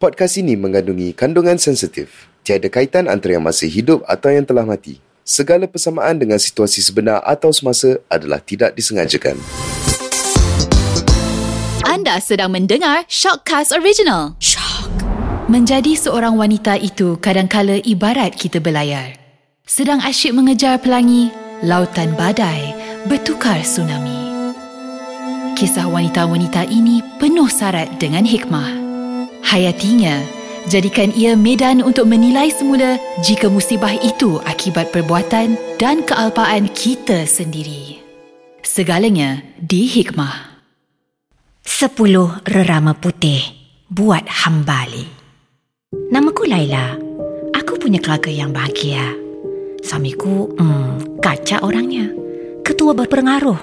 Podcast ini mengandungi kandungan sensitif. Tiada kaitan antara yang masih hidup atau yang telah mati. Segala persamaan dengan situasi sebenar atau semasa adalah tidak disengajakan. Anda sedang mendengar Shockcast Original. Shock. Menjadi seorang wanita itu kadangkala ibarat kita berlayar. Sedang asyik mengejar pelangi, lautan badai bertukar tsunami. Kisah wanita-wanita ini penuh syarat dengan hikmah. Hayatinya, jadikan ia medan untuk menilai semula jika musibah itu akibat perbuatan dan kealpaan kita sendiri. Segalanya di hikmah. Sepuluh rerama putih buat hambali. Namaku Laila. Aku punya keluarga yang bahagia. Suamiku, hmm, kaca orangnya. Ketua berpengaruh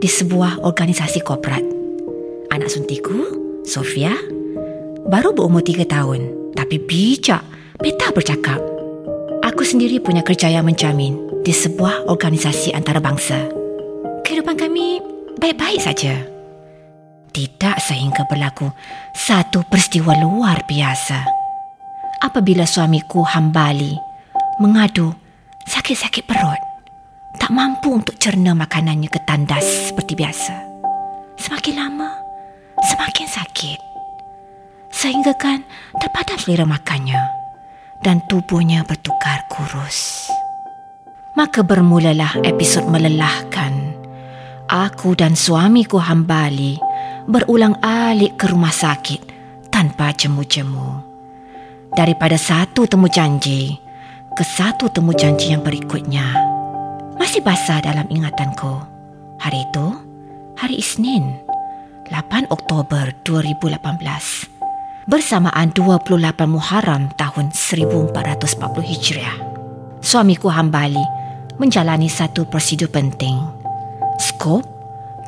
di sebuah organisasi korporat. Anak suntiku, Sofia, baru berumur tiga tahun tapi bijak, beta bercakap. Aku sendiri punya kerja yang menjamin di sebuah organisasi antarabangsa. Kehidupan kami baik-baik saja. Tidak sehingga berlaku satu peristiwa luar biasa. Apabila suamiku Hambali mengadu sakit-sakit perut, tak mampu untuk cerna makanannya ke tandas seperti biasa. Semakin lama, semakin sakit sehingga kan terpadam selera makannya dan tubuhnya bertukar kurus. Maka bermulalah episod melelahkan. Aku dan suamiku Hambali berulang alik ke rumah sakit tanpa jemu-jemu. Daripada satu temu janji ke satu temu janji yang berikutnya. Masih basah dalam ingatanku. Hari itu, hari Isnin, 8 Oktober 2018 bersamaan 28 Muharram tahun 1440 Hijriah. Suamiku Hambali menjalani satu prosedur penting. Skop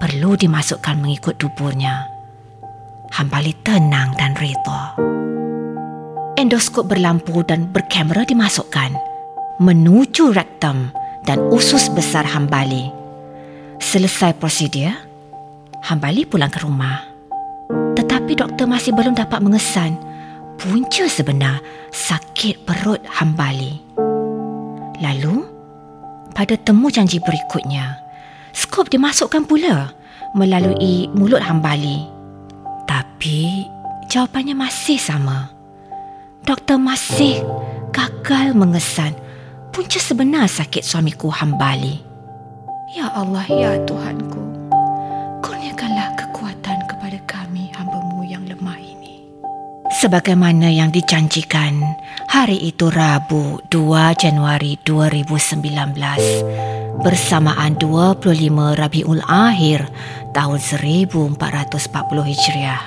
perlu dimasukkan mengikut duburnya. Hambali tenang dan reda. Endoskop berlampu dan berkamera dimasukkan menuju rektum dan usus besar Hambali. Selesai prosedur, Hambali pulang ke rumah. Tetapi doktor masih belum dapat mengesan punca sebenar sakit perut Hambali. Lalu, pada temu janji berikutnya, skop dimasukkan pula melalui mulut Hambali. Tapi, jawapannya masih sama. Doktor masih gagal mengesan punca sebenar sakit suamiku Hambali. Ya Allah, ya Tuhanku. Sebagaimana yang dijanjikan, hari itu Rabu 2 Januari 2019 bersamaan 25 Rabiul Akhir tahun 1440 Hijriah.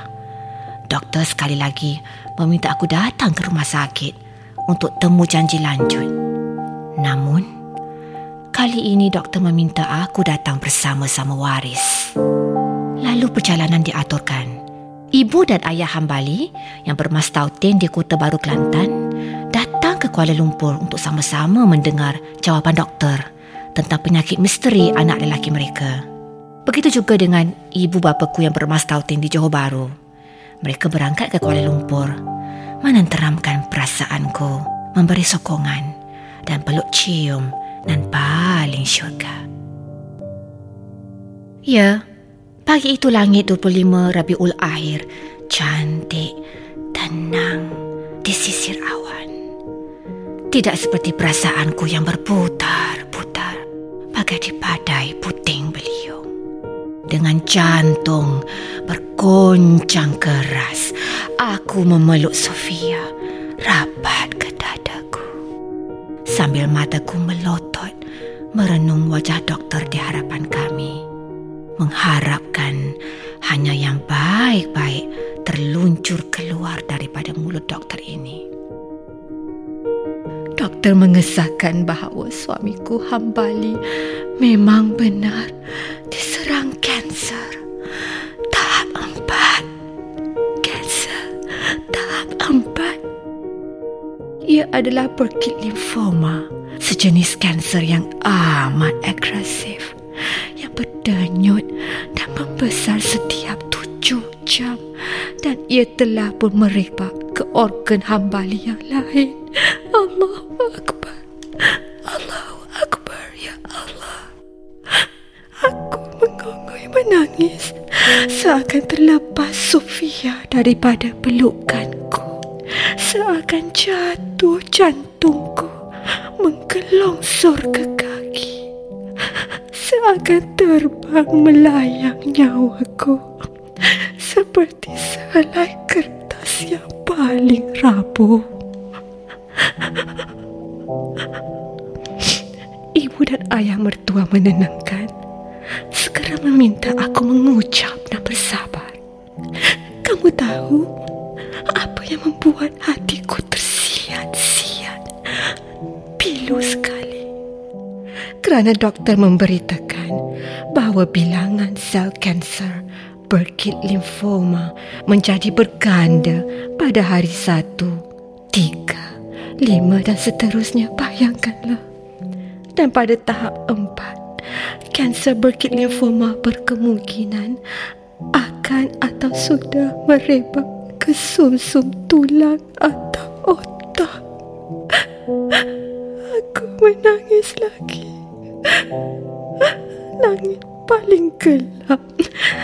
Doktor sekali lagi meminta aku datang ke rumah sakit untuk temu janji lanjut. Namun, kali ini doktor meminta aku datang bersama-sama waris. Lalu perjalanan diaturkan. Ibu dan ayah Hambali yang bermastautin di Kota Baru Kelantan datang ke Kuala Lumpur untuk sama-sama mendengar jawapan doktor tentang penyakit misteri anak lelaki mereka. Begitu juga dengan ibu bapaku yang bermastautin di Johor Baru. Mereka berangkat ke Kuala Lumpur menenteramkan perasaanku, memberi sokongan dan peluk cium dan paling syurga. Ya, Pagi itu langit 25 Rabiul Akhir cantik, tenang, disisir awan. Tidak seperti perasaanku yang berputar-putar bagai di padai puting beliung. Dengan jantung bergoncang keras, aku memeluk Sofia rapat ke dadaku. Sambil mataku melotot merenung wajah doktor di harapan kami mengharapkan hanya yang baik-baik terluncur keluar daripada mulut doktor ini. Doktor mengesahkan bahawa suamiku Hambali memang benar diserang kanser. Tahap empat. Kanser tahap empat. Ia adalah berkit limfoma, sejenis kanser yang amat agresif berdenyut dan membesar setiap tujuh jam dan ia telah pun merebak ke organ hambali yang lain. Allahu Akbar. Allahu Akbar, Ya Allah. Aku mengongoi menangis seakan terlepas Sofia daripada pelukanku. Seakan jatuh jantungku menggelongsor ke Seakan terbang melayang nyawaku. Seperti selai kertas yang paling rapuh. Ibu dan ayah mertua menenangkan. Segera meminta aku mengucap dan bersabar. Kamu tahu apa yang membuat hatiku tersiat-siat? Pilu sekali. Kerana doktor memberitakan bahawa bilangan sel kanser Burkitt lymphoma menjadi berganda pada hari satu, tiga, lima dan seterusnya. Bayangkanlah. Dan pada tahap empat, kanser Burkitt lymphoma berkemungkinan akan atau sudah merebak ke sumsum tulang atau otak. Aku menangis lagi. Langit paling gelap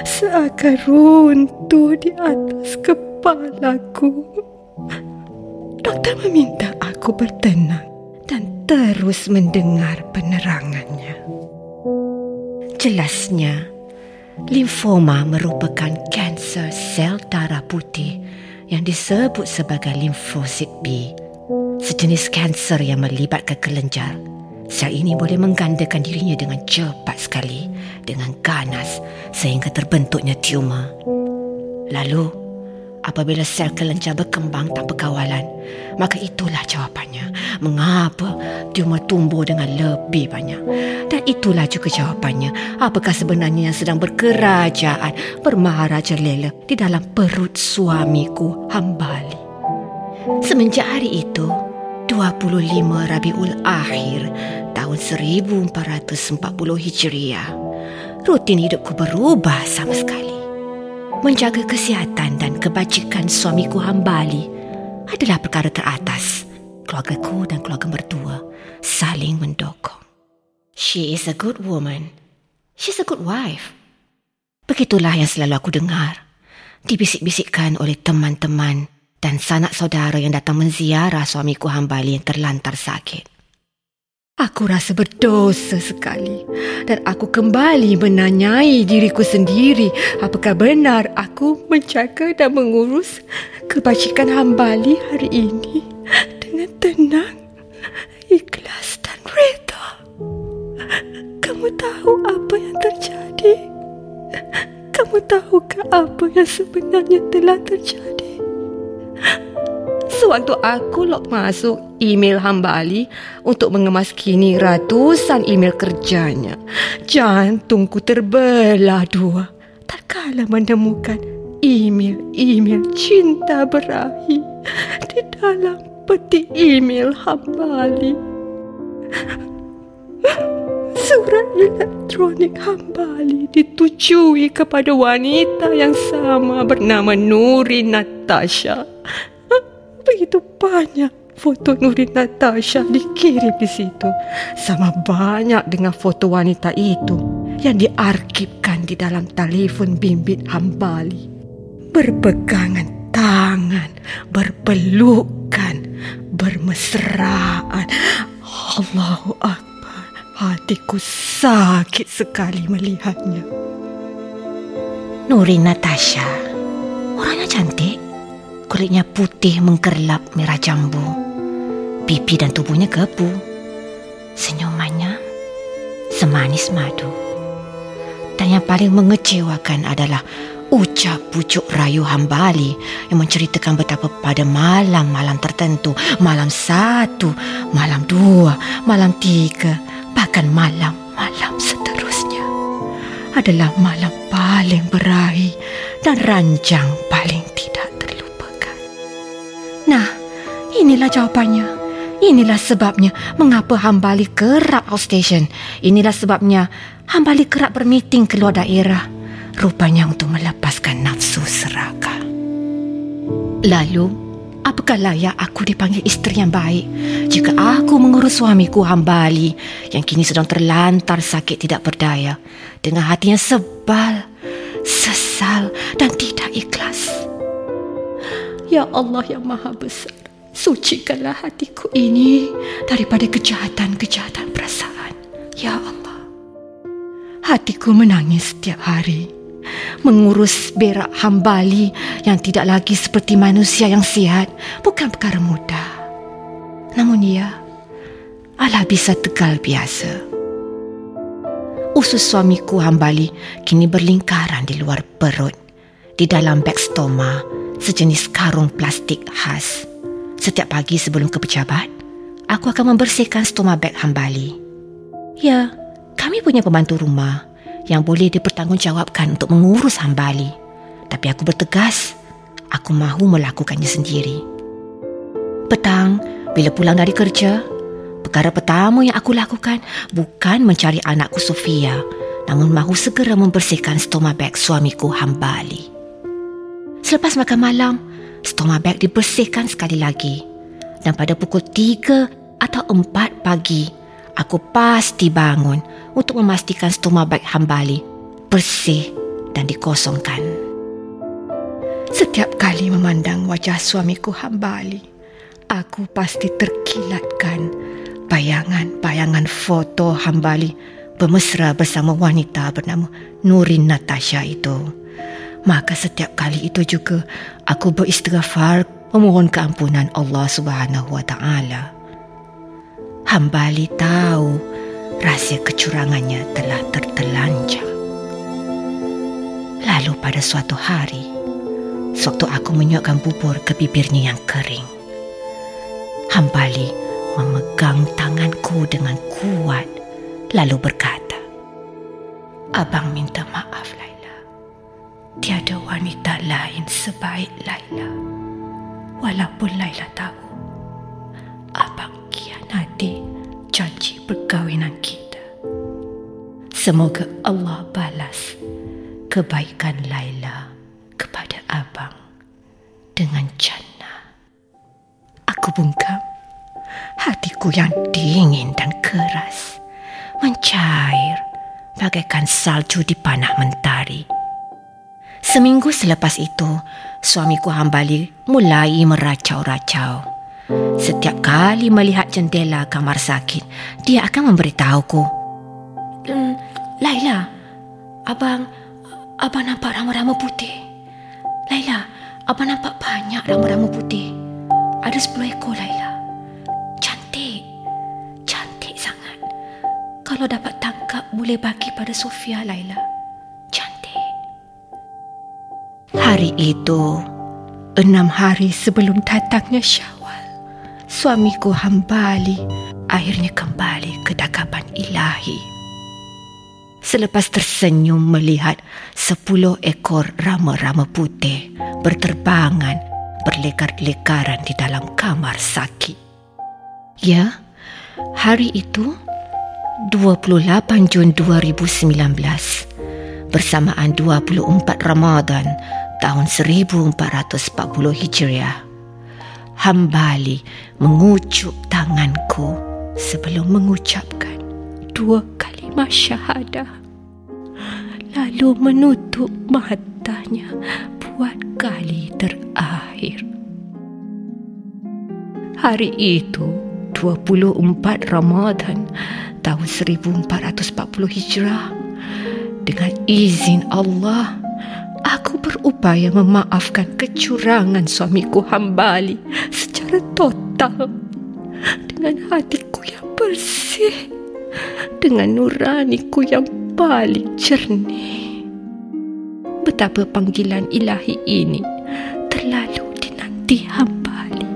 seakan runtuh di atas kepalaku. Doktor meminta aku bertenang dan terus mendengar penerangannya. Jelasnya, limfoma merupakan kanser sel darah putih yang disebut sebagai limfosit B. Sejenis kanser yang melibatkan kelenjar Sel ini boleh menggandakan dirinya dengan cepat sekali, dengan ganas sehingga terbentuknya tumor. Lalu, apabila sel kelenjar berkembang tanpa kawalan, maka itulah jawapannya. Mengapa tumor tumbuh dengan lebih banyak? Dan itulah juga jawapannya. Apakah sebenarnya yang sedang berkerajaan, bermaharaja lela di dalam perut suamiku, Hambali? Semenjak hari itu, 25 Rabiul Akhir tahun 1440 Hijriah. Rutin hidupku berubah sama sekali. Menjaga kesihatan dan kebajikan suamiku Hambali adalah perkara teratas. Keluargaku dan keluarga mertua saling mendokong. She is a good woman. She's a good wife. Begitulah yang selalu aku dengar. Dibisik-bisikkan oleh teman-teman dan sanak saudara yang datang menziarah suamiku Hambali yang terlantar sakit. Aku rasa berdosa sekali dan aku kembali menanyai diriku sendiri apakah benar aku menjaga dan mengurus kebajikan Hambali hari ini dengan tenang, ikhlas dan reda. Kamu tahu apa yang terjadi? Kamu tahukah apa yang sebenarnya telah terjadi? Sewaktu aku log masuk email Hamba Ali untuk mengemaskini ratusan email kerjanya, jantungku terbelah dua. Tak kala menemukan email-email cinta berahi di dalam peti email Hamba Ali. Surat elektronik Hamba Ali ditujui kepada wanita yang sama bernama Nuri Natasha begitu banyak foto Nurin Natasha dikirim di situ. Sama banyak dengan foto wanita itu yang diarkipkan di dalam telefon bimbit Hambali. Berpegangan tangan, berpelukan, bermesraan. Allahu Akbar. Hatiku sakit sekali melihatnya. Nurin Natasha. Orangnya cantik. Kulitnya putih mengkerlap merah jambu. Pipi dan tubuhnya gebu. Senyumannya semanis madu. Dan yang paling mengecewakan adalah ucap pucuk rayu Hambali yang menceritakan betapa pada malam-malam tertentu, malam satu, malam dua, malam tiga, bahkan malam-malam seterusnya adalah malam paling berahi dan ranjang paling inilah jawapannya. Inilah sebabnya mengapa Hambali kerap outstation. Inilah sebabnya Hambali kerap bermeeting keluar daerah. Rupanya untuk melepaskan nafsu serakah. Lalu, Apakah layak aku dipanggil isteri yang baik jika aku mengurus suamiku Hambali yang kini sedang terlantar sakit tidak berdaya dengan hati yang sebal, sesal dan tidak ikhlas. Ya Allah yang maha besar, sucikanlah hatiku ini daripada kejahatan-kejahatan perasaan. Ya Allah, hatiku menangis setiap hari mengurus berak hambali yang tidak lagi seperti manusia yang sihat bukan perkara mudah. Namun ia ala bisa tegal biasa. Usus suamiku hambali kini berlingkaran di luar perut, di dalam beg stoma sejenis karung plastik khas. Setiap pagi sebelum ke pejabat, aku akan membersihkan stoma beg hambali. Ya, kami punya pembantu rumah yang boleh dipertanggungjawabkan untuk mengurus Hambali. Tapi aku bertegas, aku mahu melakukannya sendiri. Petang, bila pulang dari kerja, perkara pertama yang aku lakukan bukan mencari anakku Sofia, namun mahu segera membersihkan stoma bag suamiku Hambali. Selepas makan malam, stoma bag dibersihkan sekali lagi. Dan pada pukul 3 atau 4 pagi, aku pasti bangun untuk memastikan stoma bag Hambali bersih dan dikosongkan. Setiap kali memandang wajah suamiku Hambali, aku pasti terkilatkan bayangan-bayangan foto Hambali bermesra bersama wanita bernama Nurin Natasha itu. Maka setiap kali itu juga aku beristighfar memohon keampunan Allah Subhanahu wa taala. Hambali tahu rahsia kecurangannya telah tertelanjang. Lalu pada suatu hari, sewaktu aku menyuapkan bubur ke bibirnya yang kering, Hambali memegang tanganku dengan kuat lalu berkata, Abang minta maaf Laila. Wanita lain sebaik Laila. Walaupun Laila tahu hati janji perkahwinan kita. Semoga Allah balas kebaikan Laila kepada abang dengan jannah. Aku bungkam hatiku yang dingin dan keras mencair bagaikan salju di panah mentari. Seminggu selepas itu, suamiku Hambali mulai meracau-racau. Setiap kali melihat jendela kamar sakit, dia akan memberitahuku. Hmm, Laila, abang, abang nampak rambut-rambut putih. Laila, abang nampak banyak rambut-rambut putih. Ada sepuluh ekor, Laila. Cantik. Cantik sangat. Kalau dapat tangkap, boleh bagi pada Sofia, Laila. Hari itu, enam hari sebelum datangnya Syah suamiku Hambali akhirnya kembali ke dakapan ilahi. Selepas tersenyum melihat sepuluh ekor rama-rama putih berterbangan berlekar-lekaran di dalam kamar sakit. Ya, hari itu 28 Jun 2019 bersamaan 24 Ramadan tahun 1440 Hijriah Hambali mengucup tanganku sebelum mengucapkan dua kalimah syahadah. Lalu menutup matanya buat kali terakhir. Hari itu, 24 Ramadan tahun 1440 Hijrah, dengan izin Allah, aku berupaya memaafkan kecurangan suamiku Hambali secara total. Dengan hatiku yang bersih. Dengan nuraniku yang paling jernih. Betapa panggilan ilahi ini terlalu dinanti Hambali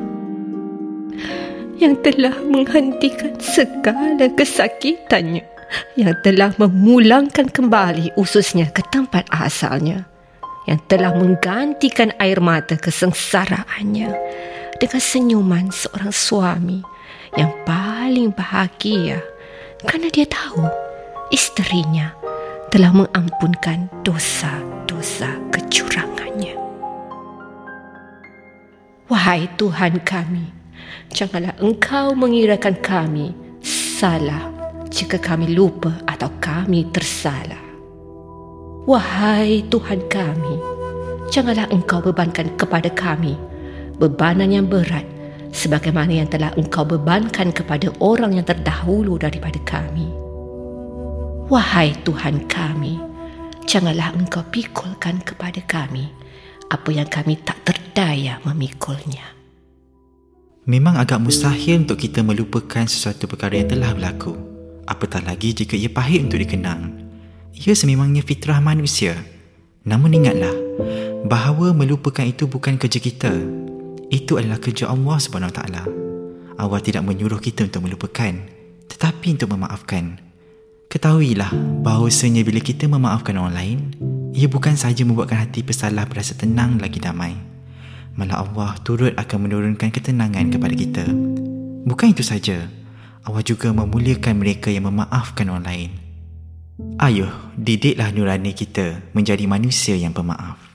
yang telah menghentikan segala kesakitannya. Yang telah memulangkan kembali ususnya ke tempat asalnya yang telah menggantikan air mata kesengsaraannya dengan senyuman seorang suami yang paling bahagia kerana dia tahu isterinya telah mengampunkan dosa-dosa kecurangannya. Wahai Tuhan kami, janganlah engkau mengirakan kami salah jika kami lupa atau kami tersalah. Wahai Tuhan kami, janganlah engkau bebankan kepada kami bebanan yang berat sebagaimana yang telah engkau bebankan kepada orang yang terdahulu daripada kami. Wahai Tuhan kami, janganlah engkau pikulkan kepada kami apa yang kami tak terdaya memikulnya. Memang agak mustahil untuk kita melupakan sesuatu perkara yang telah berlaku. Apatah lagi jika ia pahit untuk dikenang. Ia sememangnya fitrah manusia. Namun ingatlah, bahawa melupakan itu bukan kerja kita. Itu adalah kerja Allah SWT. Allah tidak menyuruh kita untuk melupakan, tetapi untuk memaafkan. Ketahuilah bahawasanya bila kita memaafkan orang lain, ia bukan sahaja membuatkan hati pesalah berasa tenang lagi damai malah Allah turut akan menurunkan ketenangan kepada kita. Bukan itu saja, Allah juga memuliakan mereka yang memaafkan orang lain. Ayuh, didiklah nurani kita menjadi manusia yang pemaaf.